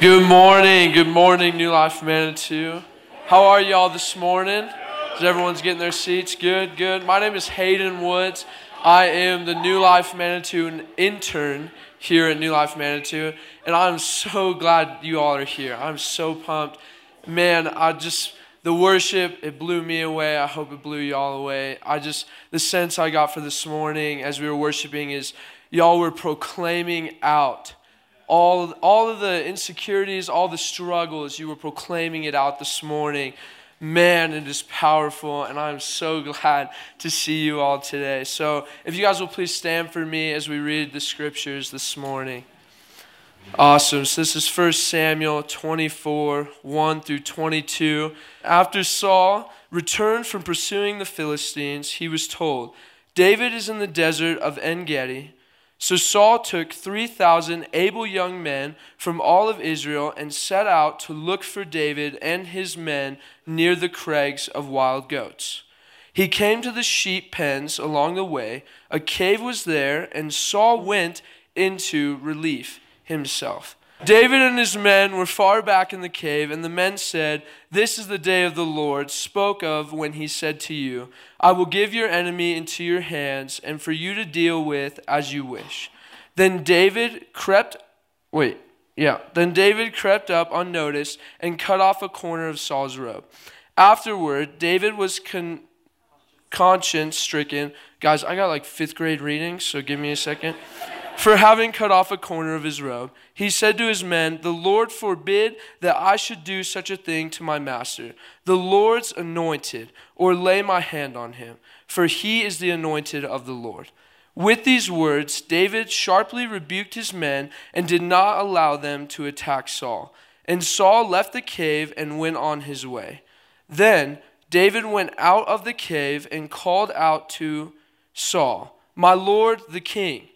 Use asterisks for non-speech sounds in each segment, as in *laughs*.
Good morning. Good morning, New Life Manitou. How are y'all this morning? Is everyone's getting their seats? Good, good. My name is Hayden Woods. I am the New Life Manitou intern here at New Life Manitou, and I'm so glad you all are here. I'm so pumped. Man, I just the worship it blew me away i hope it blew y'all away i just the sense i got for this morning as we were worshiping is y'all were proclaiming out all, all of the insecurities all the struggles you were proclaiming it out this morning man it is powerful and i'm so glad to see you all today so if you guys will please stand for me as we read the scriptures this morning Awesome. So this is 1 Samuel 24, 1 through 22. After Saul returned from pursuing the Philistines, he was told, David is in the desert of En Gedi. So Saul took 3,000 able young men from all of Israel and set out to look for David and his men near the crags of wild goats. He came to the sheep pens along the way. A cave was there, and Saul went into relief himself. David and his men were far back in the cave, and the men said, This is the day of the Lord, spoke of when he said to you, I will give your enemy into your hands, and for you to deal with as you wish. Then David crept, wait, yeah, then David crept up unnoticed and cut off a corner of Saul's robe. Afterward, David was con- conscience stricken. Guys, I got like fifth grade reading, so give me a second for having cut off a corner of his robe. He said to his men, The Lord forbid that I should do such a thing to my master, the Lord's anointed, or lay my hand on him, for he is the anointed of the Lord. With these words, David sharply rebuked his men and did not allow them to attack Saul. And Saul left the cave and went on his way. Then David went out of the cave and called out to Saul, My Lord the king.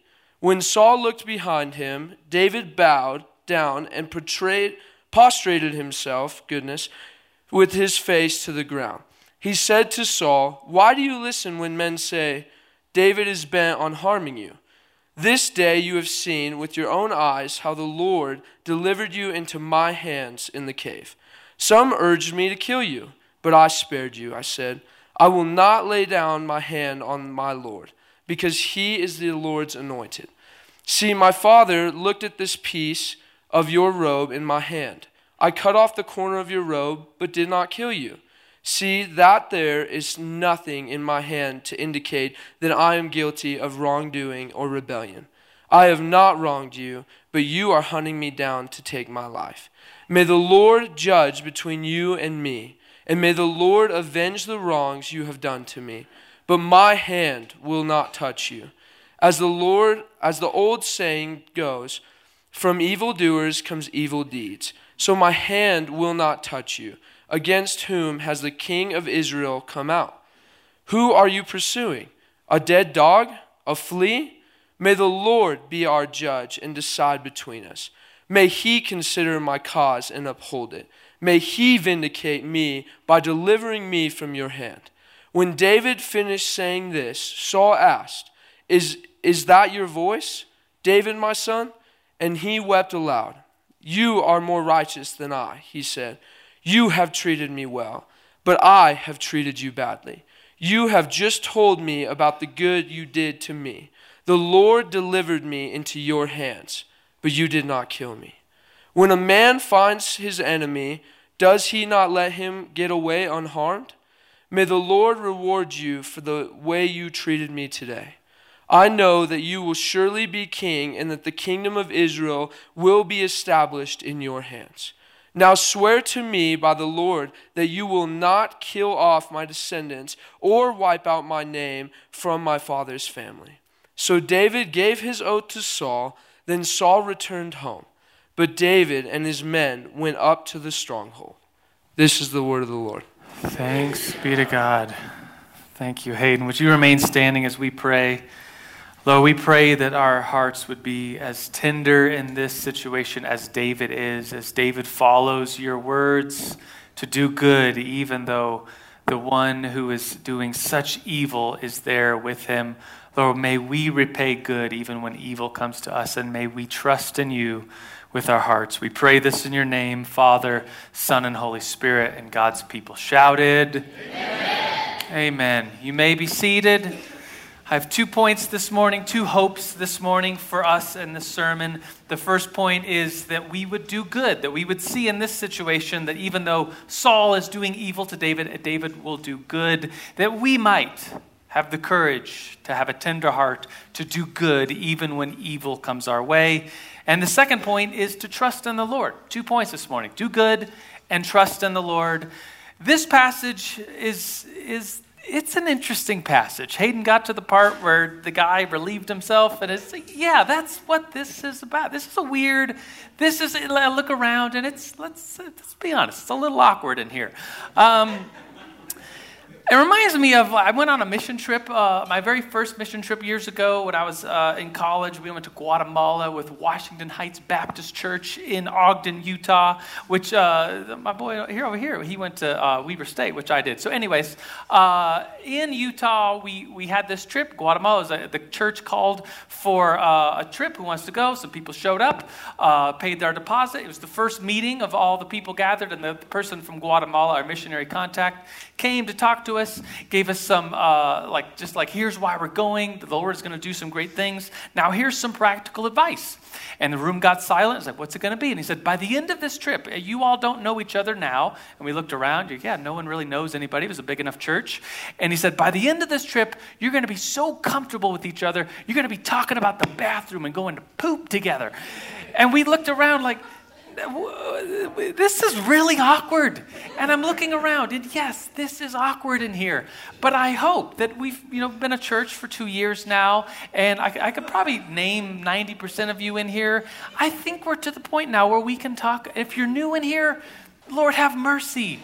When Saul looked behind him, David bowed down and portrayed, prostrated himself, goodness, with his face to the ground. He said to Saul, Why do you listen when men say, David is bent on harming you? This day you have seen with your own eyes how the Lord delivered you into my hands in the cave. Some urged me to kill you, but I spared you. I said, I will not lay down my hand on my Lord, because he is the Lord's anointed. See, my father looked at this piece of your robe in my hand. I cut off the corner of your robe, but did not kill you. See, that there is nothing in my hand to indicate that I am guilty of wrongdoing or rebellion. I have not wronged you, but you are hunting me down to take my life. May the Lord judge between you and me, and may the Lord avenge the wrongs you have done to me. But my hand will not touch you. As the Lord, as the old saying goes, from evildoers comes evil deeds. So my hand will not touch you. Against whom has the king of Israel come out? Who are you pursuing? A dead dog? A flea? May the Lord be our judge and decide between us. May he consider my cause and uphold it. May he vindicate me by delivering me from your hand. When David finished saying this, Saul asked, Is is that your voice, David, my son? And he wept aloud. You are more righteous than I, he said. You have treated me well, but I have treated you badly. You have just told me about the good you did to me. The Lord delivered me into your hands, but you did not kill me. When a man finds his enemy, does he not let him get away unharmed? May the Lord reward you for the way you treated me today. I know that you will surely be king, and that the kingdom of Israel will be established in your hands. Now swear to me by the Lord that you will not kill off my descendants or wipe out my name from my father's family. So David gave his oath to Saul. Then Saul returned home. But David and his men went up to the stronghold. This is the word of the Lord. Thanks be to God. Thank you, Hayden. Would you remain standing as we pray? Lord, we pray that our hearts would be as tender in this situation as David is, as David follows your words to do good, even though the one who is doing such evil is there with him. Lord, may we repay good even when evil comes to us, and may we trust in you with our hearts. We pray this in your name, Father, Son, and Holy Spirit, and God's people shouted. Amen. Amen. You may be seated. I have two points this morning, two hopes this morning for us in this sermon. The first point is that we would do good, that we would see in this situation that even though Saul is doing evil to David, David will do good, that we might have the courage to have a tender heart to do good even when evil comes our way. And the second point is to trust in the Lord. Two points this morning do good and trust in the Lord. This passage is, is it's an interesting passage. Hayden got to the part where the guy relieved himself, and it's like, yeah, that's what this is about. This is a weird. This is. I look around, and it's let's let's be honest. It's a little awkward in here. Um, it reminds me of I went on a mission trip, uh, my very first mission trip years ago when I was uh, in college. We went to Guatemala with Washington Heights Baptist Church in Ogden, Utah, which uh, my boy here over here, he went to uh, Weber State, which I did. So, anyways, uh, in Utah, we, we had this trip. Guatemala, was a, the church called for uh, a trip. Who wants to go? Some people showed up, paid their deposit. It was the first meeting of all the people gathered, and the person from Guatemala, our missionary contact, came to talk to us, gave us some, uh, like, just like, here's why we're going. The Lord is going to do some great things. Now, here's some practical advice. And the room got silent. It's like, what's it going to be? And he said, by the end of this trip, uh, you all don't know each other now. And we looked around. Yeah, no one really knows anybody. It was a big enough church. And he said, by the end of this trip, you're going to be so comfortable with each other. You're going to be talking about the bathroom and going to poop together. And we looked around like, this is really awkward. And I'm looking around, and yes, this is awkward in here. But I hope that we've you know, been a church for two years now, and I, I could probably name 90% of you in here. I think we're to the point now where we can talk. If you're new in here, Lord have mercy.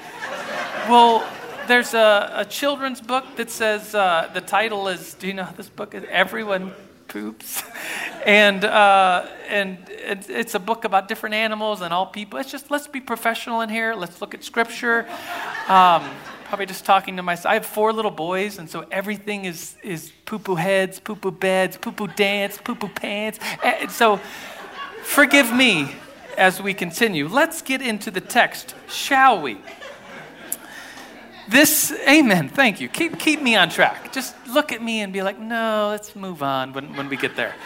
well, there's a, a, children's book that says uh, the title is, do you know this book is Everyone Poops? *laughs* and, uh, and it's a book about different animals and all people. It's just, let's be professional in here. Let's look at scripture. Um, probably just talking to myself. I have four little boys, and so everything is, is poo poo heads, poo poo beds, poo poo dance, poo poo pants. And so forgive me as we continue. Let's get into the text, shall we? This, amen, thank you. Keep, keep me on track. Just look at me and be like, no, let's move on when, when we get there.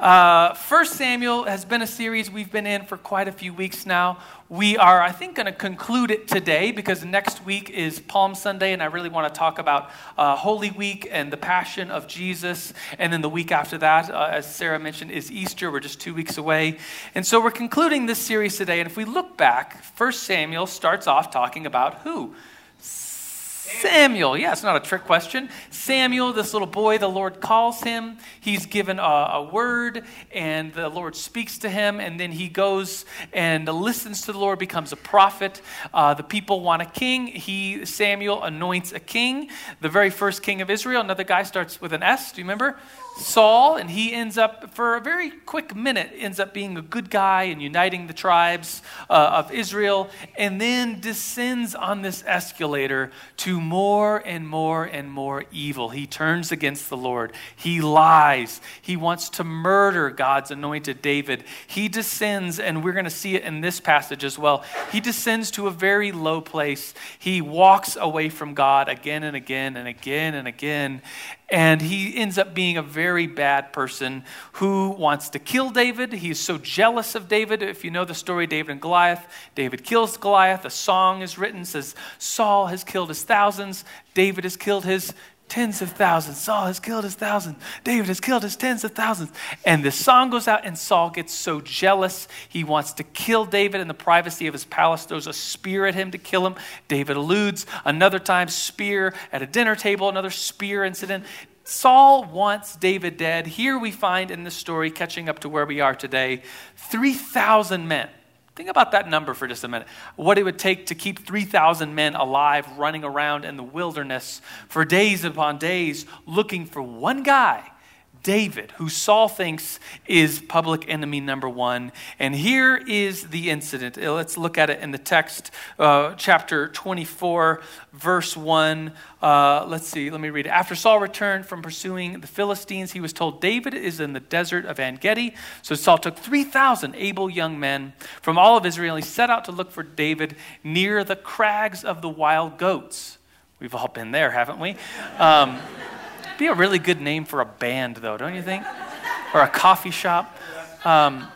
Uh, First Samuel has been a series we've been in for quite a few weeks now. We are, I think, going to conclude it today because next week is Palm Sunday, and I really want to talk about uh, Holy Week and the Passion of Jesus. And then the week after that, uh, as Sarah mentioned, is Easter. We're just two weeks away. And so we're concluding this series today. And if we look back, First Samuel starts off talking about who? Samuel. Yeah, it's not a trick question. Samuel, this little boy, the Lord calls him. He's given a, a, word, and the Lord speaks to him, and then he goes and listens to the Lord, becomes a prophet. Uh, the people want a king. He, Samuel, anoints a king, the very first king of Israel. Another guy starts with an S. Do you remember? Saul, and he ends up, for a very quick minute, ends up being a good guy and uniting the tribes uh, of Israel, and then descends on this escalator to more and more and more evil. He turns against the Lord. He lies. He wants to murder God's anointed David. He descends, and we're going to see it in this passage as well. He descends to a very low place. He walks away from God again and again and again and again. And he ends up being a very bad person who wants to kill David. He is so jealous of David. If you know the story, David and Goliath, David kills Goliath. A song is written, says, Saul has killed his thousands, David has killed his tens of thousands. Saul has killed his thousands. David has killed his tens of thousands. And the song goes out, and Saul gets so jealous. He wants to kill David in the privacy of his palace, throws a spear at him to kill him. David eludes. Another time, spear at a dinner table, another spear incident. Saul wants David dead. Here we find in this story, catching up to where we are today, 3,000 men Think about that number for just a minute. What it would take to keep 3,000 men alive running around in the wilderness for days upon days looking for one guy, David, who Saul thinks is public enemy number one. And here is the incident. Uh, let's look at it in the text, uh, chapter 24, verse 1. Uh, let's see, let me read it. After Saul returned from pursuing the Philistines, he was told David is in the desert of En Gedi. So Saul took 3,000 able young men from all of Israel. And he set out to look for David near the crags of the wild goats. We've all been there, haven't we? Um, be a really good name for a band, though, don't you think? Or a coffee shop. Um,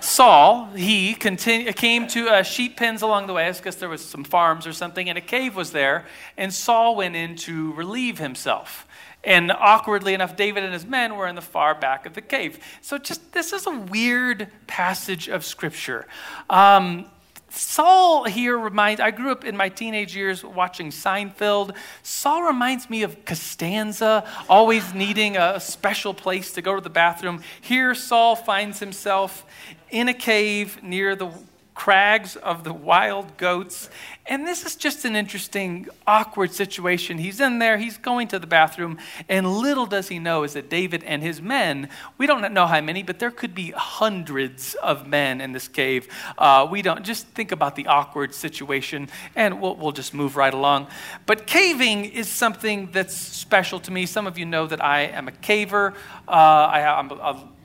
Saul, he came to uh, sheep pens along the way. I guess there was some farms or something, and a cave was there. And Saul went in to relieve himself. And awkwardly enough, David and his men were in the far back of the cave. So, just this is a weird passage of scripture. Um, Saul here reminds, I grew up in my teenage years watching Seinfeld. Saul reminds me of Costanza, always needing a special place to go to the bathroom. Here, Saul finds himself in a cave near the crags of the wild goats. And this is just an interesting, awkward situation. He's in there, he's going to the bathroom, and little does he know is that David and his men, we don't know how many, but there could be hundreds of men in this cave. Uh, we don't, just think about the awkward situation, and we'll, we'll just move right along. But caving is something that's special to me. Some of you know that I am a caver. Uh, I, am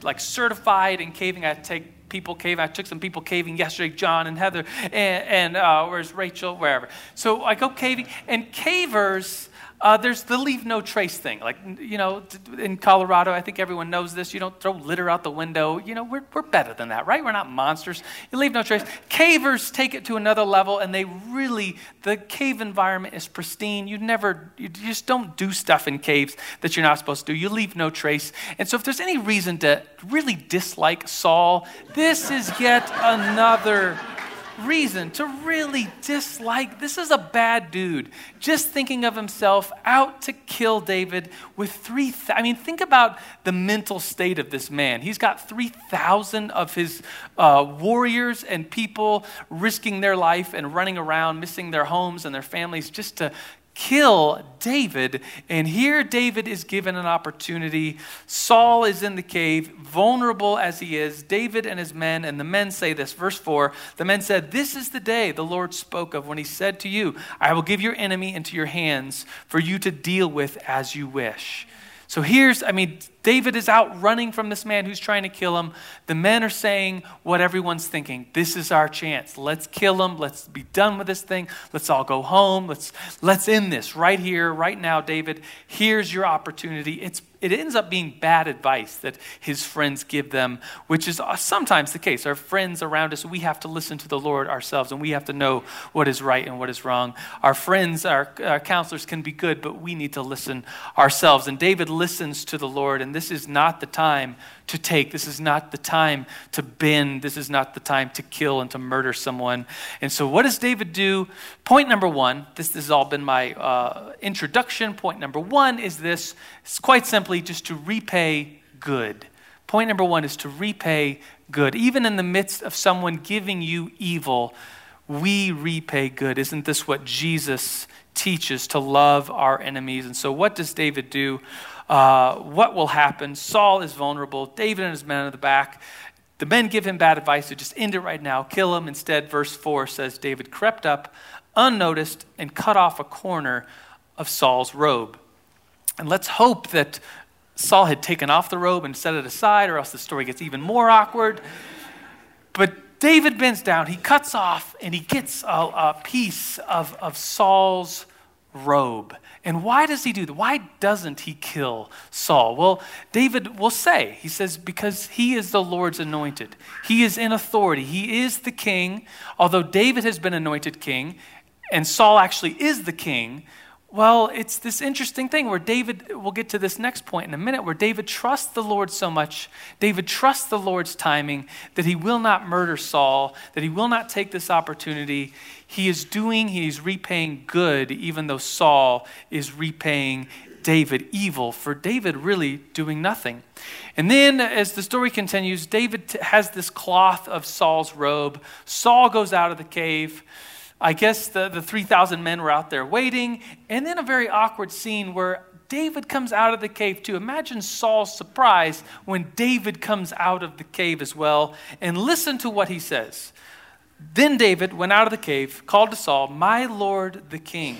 like certified in caving. I take people caving. I took some people caving yesterday, John and Heather, and, and uh, where's Rachel, wherever. So I go caving, and cavers uh, there's the leave no trace thing. Like, you know, in Colorado, I think everyone knows this. You don't throw litter out the window. You know, we're, we're better than that, right? We're not monsters. You leave no trace. Cavers take it to another level, and they really, the cave environment is pristine. You never, you just don't do stuff in caves that you're not supposed to do. You leave no trace. And so, if there's any reason to really dislike Saul, this is yet another reason to really dislike this is a bad dude just thinking of himself out to kill david with three th- i mean think about the mental state of this man. He's got 3000 of his uh, warriors and people risking their life and running around missing their homes and their families just to kill David. And here David is given an opportunity. Saul is in the cave, vulnerable as he is. David and his men, and the men say this, verse 4 the men said, This is the day the Lord spoke of when he said to you, I will give your enemy into your hands for you to deal with as you wish. So here's, I mean, David is out running from this man who's trying to kill him. The men are saying what everyone's thinking. This is our chance. Let's kill him. Let's be done with this thing. Let's all go home. Let's let's end this right here, right now, David. Here's your opportunity. It's it ends up being bad advice that his friends give them, which is uh, sometimes the case. Our friends around us, we have to listen to the Lord ourselves and we have to know what is right and what is wrong. Our friends, our, our counselors can be good, but we need to listen ourselves. And David listens to the Lord, and this is not the time to take. This is not the time to bend. This is not the time to kill and to murder someone. And so, what does David do? Point number one this, this has all been my uh, introduction. Point number one is this it's quite simply just to repay good. Point number one is to repay good. Even in the midst of someone giving you evil, we repay good. Isn't this what Jesus teaches to love our enemies? And so, what does David do? uh, what will happen. Saul is vulnerable. David and his men in the back. The men give him bad advice to just end it right now, kill him. Instead, verse 4 says David crept up unnoticed and cut off a corner of Saul's robe. And let's hope that Saul had taken off the robe and set it aside, or else the story gets even more awkward. But David bends down, he cuts off, and he gets a, a piece of, of Saul's robe. And why does he do that? Why doesn't he kill Saul? Well, David will say, he says, because he is the Lord's anointed. He is in authority. He is the king. Although David has been anointed king, and Saul actually is the king, well, it's this interesting thing where David, we'll get to this next point in a minute, where David trusts the Lord so much, David trusts the Lord's timing, that he will not murder Saul, that he will not take this opportunity. He is doing, he's repaying good, even though Saul is repaying David evil for David really doing nothing. And then, as the story continues, David has this cloth of Saul's robe. Saul goes out of the cave. I guess the, the 3,000 men were out there waiting. And then a very awkward scene where David comes out of the cave too. Imagine Saul's surprise when David comes out of the cave as well. And listen to what he says. Then David went out of the cave, called to Saul, My Lord the king.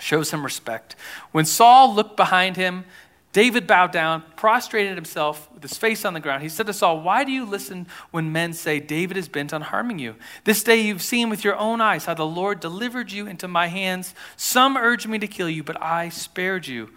Shows him respect. When Saul looked behind him, David bowed down, prostrated himself with his face on the ground. He said to Saul, Why do you listen when men say David is bent on harming you? This day you've seen with your own eyes how the Lord delivered you into my hands. Some urged me to kill you, but I spared you.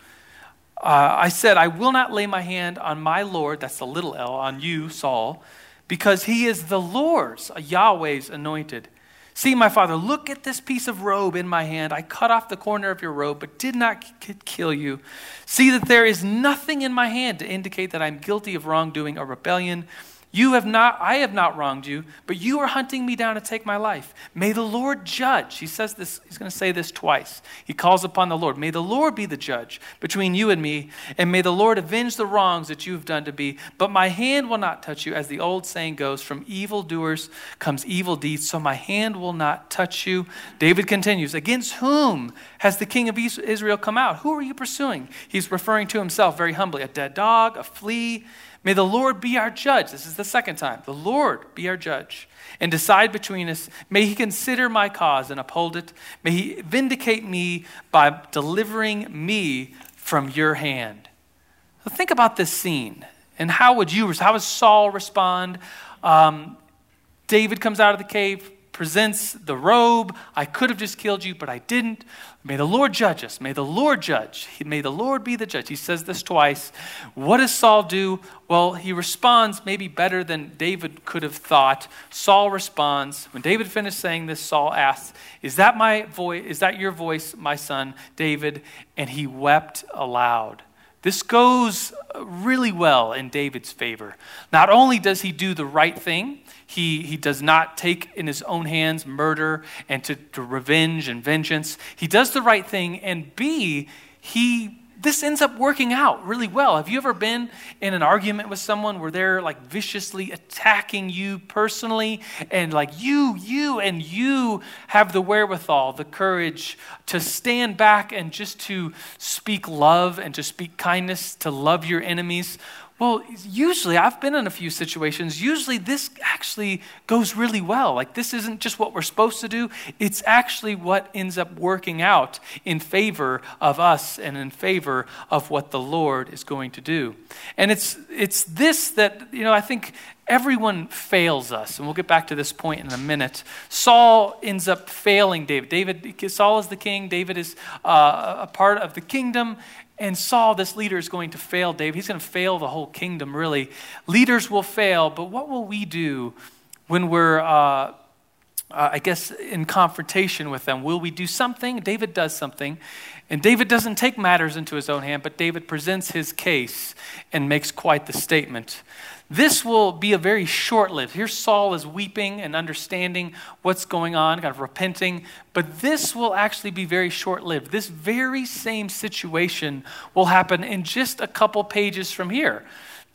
Uh, I said, I will not lay my hand on my Lord, that's the little l, on you, Saul, because he is the Lord's, Yahweh's anointed. See, my father, look at this piece of robe in my hand. I cut off the corner of your robe, but did not kill you. See that there is nothing in my hand to indicate that I'm guilty of wrongdoing or rebellion. You have not, I have not wronged you, but you are hunting me down to take my life. May the Lord judge. He says this, he's going to say this twice. He calls upon the Lord. May the Lord be the judge between you and me, and may the Lord avenge the wrongs that you have done to me. But my hand will not touch you, as the old saying goes, from evildoers comes evil deeds, so my hand will not touch you. David continues, Against whom has the king of Israel come out? Who are you pursuing? He's referring to himself very humbly a dead dog, a flea. May the Lord be our judge. This is the second time. The Lord be our judge and decide between us. May he consider my cause and uphold it. May he vindicate me by delivering me from your hand. So think about this scene. And how would you, how would Saul respond? Um, David comes out of the cave, presents the robe. I could have just killed you, but I didn't. May the Lord judge us. May the Lord judge. May the Lord be the judge. He says this twice. What does Saul do? Well, he responds maybe better than David could have thought. Saul responds. When David finished saying this, Saul asks, Is that my voice? Is that your voice, my son, David? And he wept aloud. This goes really well in David's favor. Not only does he do the right thing, he, he does not take in his own hands murder and to, to revenge and vengeance. He does the right thing. And B, he this ends up working out really well. Have you ever been in an argument with someone where they're like viciously attacking you personally and like you, you, and you have the wherewithal, the courage to stand back and just to speak love and to speak kindness, to love your enees? Well, usually, I've been in a few situations. Usually, this actually goes really well. Like, this isn't just what we're supposed to do, it's actually what ends up working out in favor of us and in favor of what the Lord is going to do. And it's, it's this that, you know, I think everyone fails us. And we'll get back to this point in a minute. Saul ends up failing David. David, Saul is the king, David is uh, a part of the kingdom. And Saul, this leader, is going to fail David. He's going to fail the whole kingdom, really. Leaders will fail, but what will we do when we're, uh, uh, I guess, in confrontation with them? Will we do something? David does something. And David doesn't take matters into his own hand, but David presents his case and makes quite the statement. This will be a very short lived. Here Saul is weeping and understanding what's going on, kind of repenting, but this will actually be very short lived. This very same situation will happen in just a couple pages from here.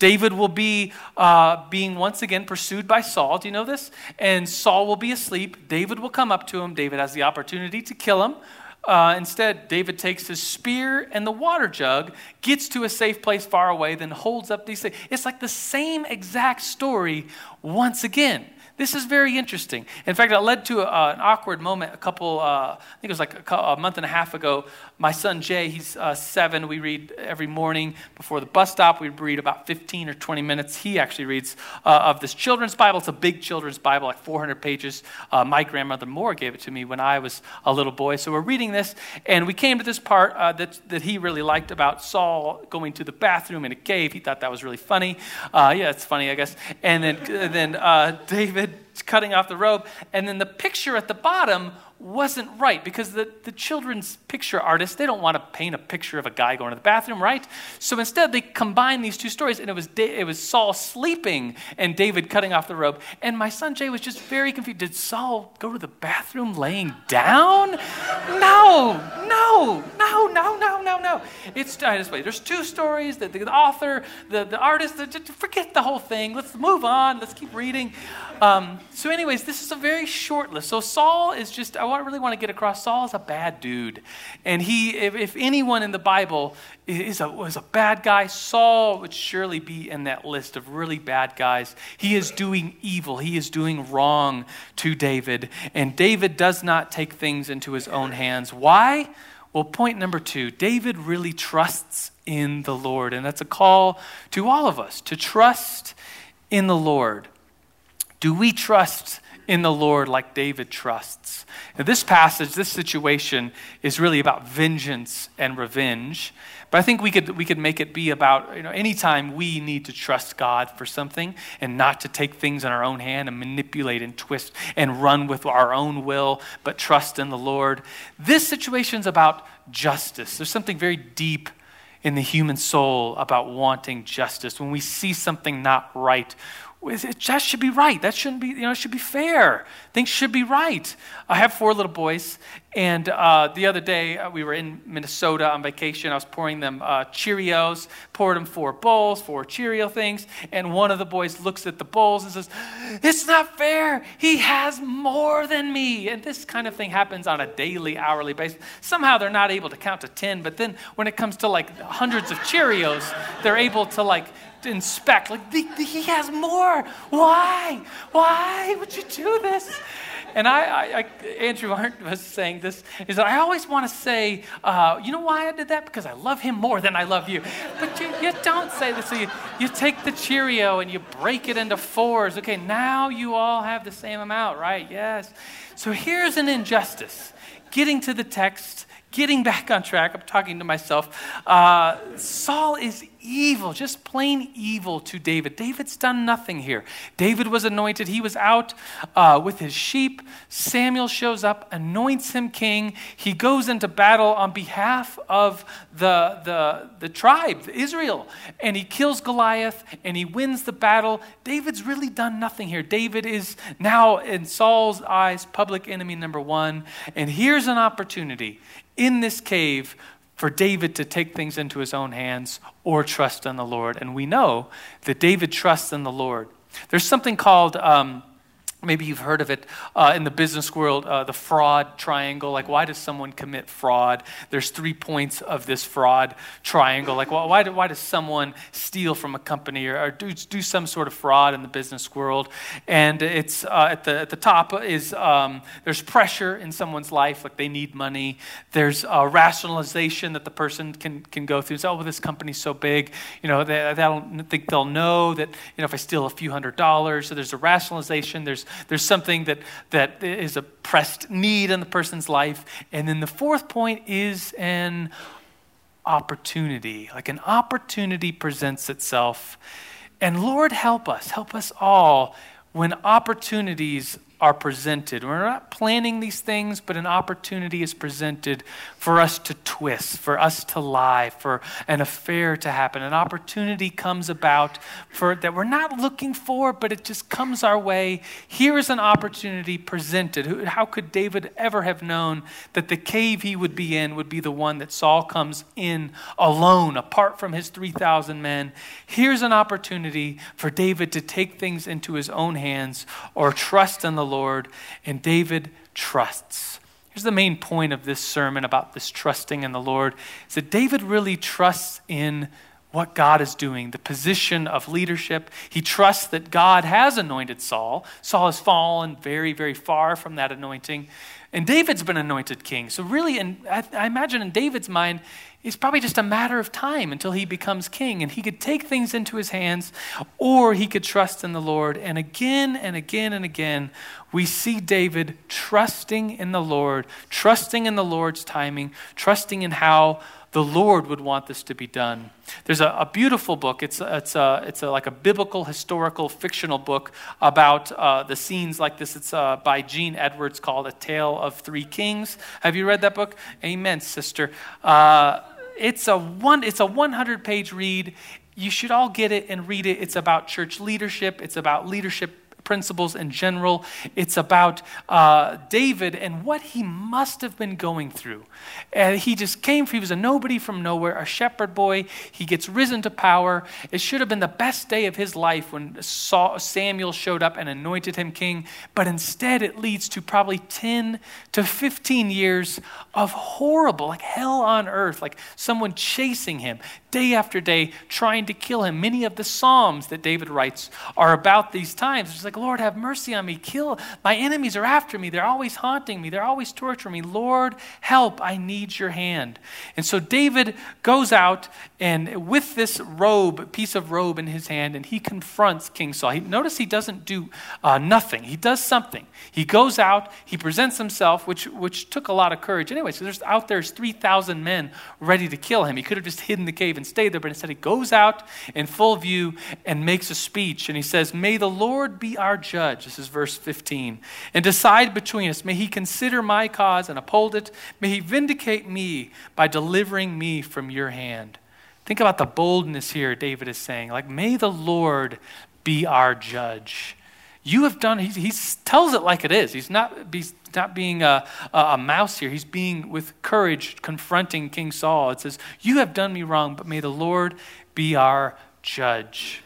David will be uh, being once again pursued by Saul. Do you know this? And Saul will be asleep. David will come up to him. David has the opportunity to kill him. Uh, instead, David takes his spear and the water jug, gets to a safe place far away, then holds up these things. It's like the same exact story once again. This is very interesting. In fact, it led to a, an awkward moment a couple, uh, I think it was like a, a, month and a half ago. My son Jay, he's uh, seven. We read every morning before the bus stop. We read about 15 or 20 minutes. He actually reads uh, of this children's Bible. It's a big children's Bible, like 400 pages. Uh, my grandmother Moore gave it to me when I was a little boy. So we're reading this, and we came to this part uh, that, that he really liked about Saul going to the bathroom in a cave. He thought that was really funny. Uh, yeah, it's funny, I guess. And then, *laughs* then David cutting off the robe. And then the picture at the bottom wasn't right because the, the children's picture artists, they don't want to paint a picture of a guy going to the bathroom, right? So instead, they combined these two stories, and it was, it was Saul sleeping and David cutting off the robe. And my son Jay was just very confused. Did Saul go to the bathroom laying down? No, no, no, no, no, no, no. It's uh, this way. There's two stories. The, the, the author, the, the artist. The, just forget the whole thing. Let's move on. Let's keep reading. Um, so, anyways, this is a very short list. So Saul is just. I Oh, want, really want to get across. Saul is a bad dude, and he. If, if anyone in the Bible is a, was a bad guy, Saul would surely be in that list of really bad guys. He is doing evil. He is doing wrong to David, and David does not take things into his own hands. Why? Well, point number two David really trusts in the Lord. And that's a call to all of us to trust in the Lord. Do we trust in the Lord like David trusts? Now, this passage, this situation, is really about vengeance and revenge. But I think we could, we could make it be about, you know, anytime we need to trust God for something and not to take things in our own hand and manipulate and twist and run with our own will, but trust in the Lord. This situation is about justice. There's something very deep in the human soul about wanting justice. When we see something not right, just should be right. That shouldn't be, you know, it should be fair. Things should be right. I have four little boys, and uh, the other day uh, we were in Minnesota on vacation. I was pouring them uh, Cheerios, poured them four bowls, four Cheerio things, and one of the boys looks at the bowls and says, It's not fair. He has more than me. And this kind of thing happens on a daily, hourly basis. Somehow they're not able to count to 10, but then when it comes to like hundreds of Cheerios, they're able to like inspect. Like, he has more. Why? Why would you do this? And I, I, I Andrew Arndt was saying this, is that I always want to say, uh, you know why I did that? Because I love him more than I love you. But you, you don't say this. So you, you take the Cheerio and you break it into fours. Okay, now you all have the same amount, right? Yes. So here's an injustice. Getting to the text, getting back on track, I'm talking to myself. Uh, Saul is evil, just plain evil to David. David's done nothing here. David was anointed, he was out uh, with his sheep. Samuel shows up, anoints him king. He goes into battle on behalf of the, the, the tribe, Israel, and he kills Goliath and he wins the battle. David's really done nothing here. David is now, in Saul's eyes, public enemy number one. And here's an opportunity in this cave for David to take things into his own hands or trust in the Lord. And we know that David trusts in the Lord. There's something called um, Maybe you've heard of it uh, in the business world, uh, the fraud triangle. Like, why does someone commit fraud? There's three points of this fraud triangle. Like, well, why, do, why does someone steal from a company or, or do, do some sort of fraud in the business world? And it's uh, at, the, at the top is um, there's pressure in someone's life, like they need money. There's a rationalization that the person can, can go through. Oh, well, this company's so big, you know, they, they don't think they'll know that, you know, if I steal a few hundred dollars. So, there's a rationalization. There's there's something that, that is a pressed need in the person's life. And then the fourth point is an opportunity. Like an opportunity presents itself. And Lord, help us, help us all when opportunities are presented. We're not planning these things, but an opportunity is presented for us to twist, for us to lie, for an affair to happen. An opportunity comes about for that we're not looking for, but it just comes our way. Here is an opportunity presented. How could David ever have known that the cave he would be in would be the one that Saul comes in alone, apart from his 3,000 men? Here's an opportunity for David to take things into his own hands or trust in the Lord, and David trusts. Here's the main point of this sermon about this trusting in the Lord is that David really trusts in what God is doing, the position of leadership. He trusts that God has anointed Saul. Saul has fallen very, very far from that anointing. And David's been anointed king. So, really, in, I, I imagine in David's mind, it's probably just a matter of time until he becomes king. And he could take things into his hands or he could trust in the Lord. And again and again and again, we see David trusting in the Lord, trusting in the Lord's timing, trusting in how the Lord would want this to be done. There's a, a beautiful book. It's, it's, a, it's a, like a biblical, historical, fictional book about uh, the scenes like this. It's uh, by Gene Edwards called A Tale of Three Kings. Have you read that book? Amen, sister. Uh, it's a one. It's a 100 page read. You should all get it and read it. It's about church leadership. It's about leadership principles in general. It's about uh, David and what he must have been going through. Uh, he just came, he was a nobody from nowhere, a shepherd boy. He gets risen to power. It should have been the best day of his life when Samuel showed up and anointed him king, but instead it leads to probably 10 to 15 years of horrible, like hell on earth, like someone chasing him day after day, trying to kill him. Many of the Psalms that David writes are about these times. It's like, Lord, have mercy on me. Kill. My enemies are after me. They're always haunting me. They're always torturing me. Lord, help. I need your hand. And so David goes out and with this robe, piece of robe in his hand, and he confronts King Saul. He, notice he doesn't do uh, nothing. He does something. He goes out, he presents himself, which, which took a lot of courage anyway. So there's out there's 3,000 men ready to kill him. He could have just hidden the cave and stayed there, but instead he goes out in full view and makes a speech. And he says, May the Lord be our judge. This is verse 15. And decide between us. May he consider my cause and uphold it. May he vindicate me by delivering me from your hand. Think about the boldness here, David is saying. Like, may the Lord be our judge. You have done, he, he tells it like it is. He's not, he's not being a, a, mouse here. He's being with courage confronting King Saul. It says, You have done me wrong, but may the Lord be our judge.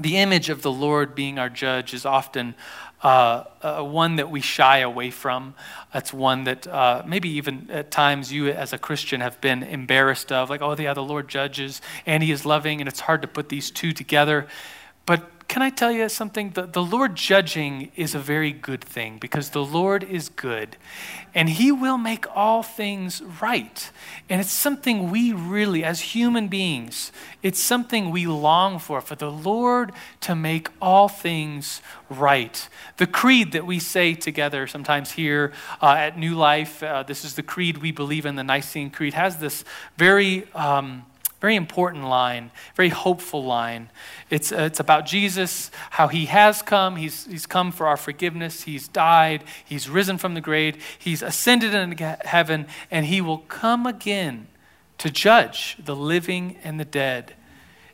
The image of the Lord being our judge is often uh, uh, one that we shy away from. It's one that uh, maybe even at times you, as a Christian, have been embarrassed of, like, oh, yeah, the Lord judges and He is loving, and it's hard to put these two together. But can I tell you something? The, the Lord judging is a very good thing because the Lord is good and He will make all things right. And it's something we really, as human beings, it's something we long for, for the Lord to make all things right. The creed that we say together sometimes here uh, at New Life, uh, this is the creed we believe in, the Nicene Creed, has this very. Um, very important line, very hopeful line. It's, uh, it's about Jesus, how he has come. He's, he's come for our forgiveness. He's died. He's risen from the grave. He's ascended into heaven, and he will come again to judge the living and the dead.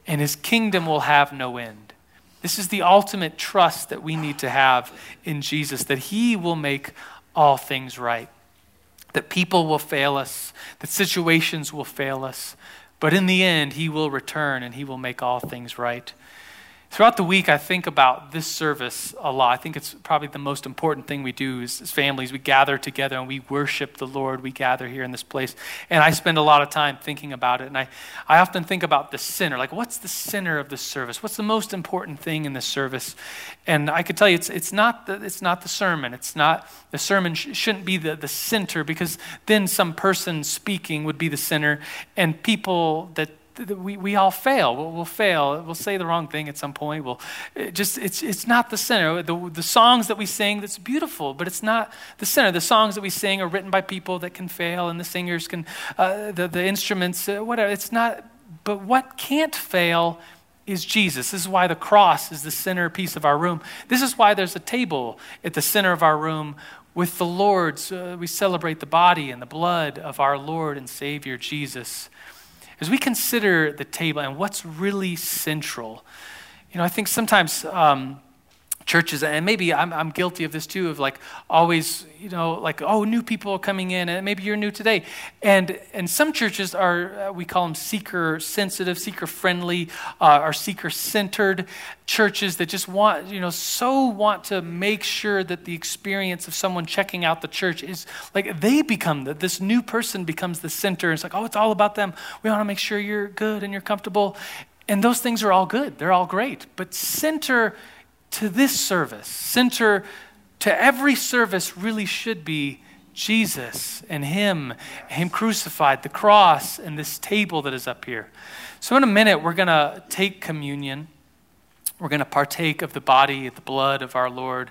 And his kingdom will have no end. This is the ultimate trust that we need to have in Jesus, that he will make all things right, that people will fail us, that situations will fail us but in the end, he will return and he will make all things right. Throughout the week, I think about this service a lot. I think it's probably the most important thing we do as, as, families. We gather together and we worship the Lord. We gather here in this place. And I spend a lot of time thinking about it. And I, I often think about the center. Like, what's the center of this service? What's the most important thing in this service? And I could tell you, it's, it's, not, the, it's not the sermon. It's not, the sermon sh- shouldn't be the, the center because then some person speaking would be the center. And people that we, we all fail. We'll, we'll, fail. We'll say the wrong thing at some point. We'll it just it's it's not the center. The, the songs that we sing that's beautiful, but it's not the center. The songs that we sing are written by people that can fail, and the singers can uh, the the instruments uh, whatever. It's not. But what can't fail is Jesus. This is why the cross is the center piece of our room. This is why there's a table at the center of our room with the Lord's. Uh, we celebrate the body and the blood of our Lord and Savior Jesus. As we consider the table and what's really central, you know, I think sometimes um, churches, and maybe I'm, I'm guilty of this too, of like always, you know, like, oh, new people are coming in, and maybe you're new today. And, and some churches are, uh, we call them seeker sensitive, seeker friendly, uh, or seeker centered churches that just want, you know, so want to make sure that the experience of someone checking out the church is like they become the, this new person becomes the center. It's like, oh, it's all about them. We want to make sure you're good and you're comfortable. And those things are all good, they're all great. But center to this service, center to every service really should be Jesus and Him, Him crucified, the cross, and this table that is up here. So, in a minute, we're going to take communion. We're going to partake of the body, the blood of our Lord.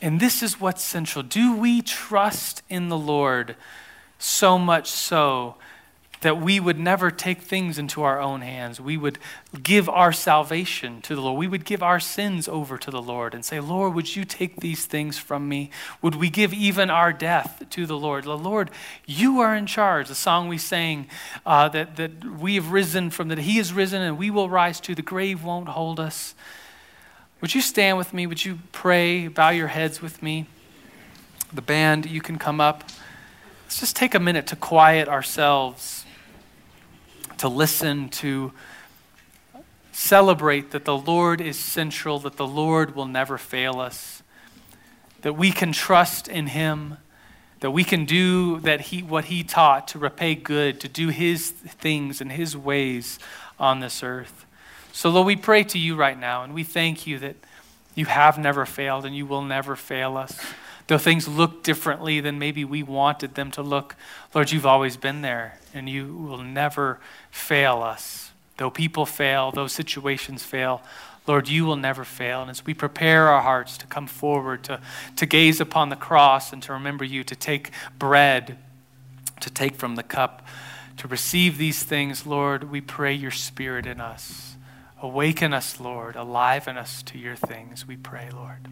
And this is what's central. Do we trust in the Lord so much so that we would never take things into our own hands? We would give our salvation to the Lord. We would give our sins over to the Lord and say, Lord, would you take these things from me? Would we give even our death to the Lord? The Lord, you are in charge. The song we sang uh, that, that we have risen from, that He has risen and we will rise to The grave won't hold us. Would you stand with me? Would you pray? Bow your heads with me. The band, you can come up. Let's just take a minute to quiet ourselves, to listen, to celebrate that the Lord is central, that the Lord will never fail us, that we can trust in Him, that we can do that he, what He taught to repay good, to do His things and His ways on this earth. So, Lord, we pray to you right now, and we thank you that you have never failed and you will never fail us. Though things look differently than maybe we wanted them to look, Lord, you've always been there and you will never fail us. Though people fail, though situations fail, Lord, you will never fail. And as we prepare our hearts to come forward, to, to gaze upon the cross and to remember you, to take bread, to take from the cup, to receive these things, Lord, we pray your spirit in us. Awaken us, Lord. Aliven us to your things, we pray, Lord.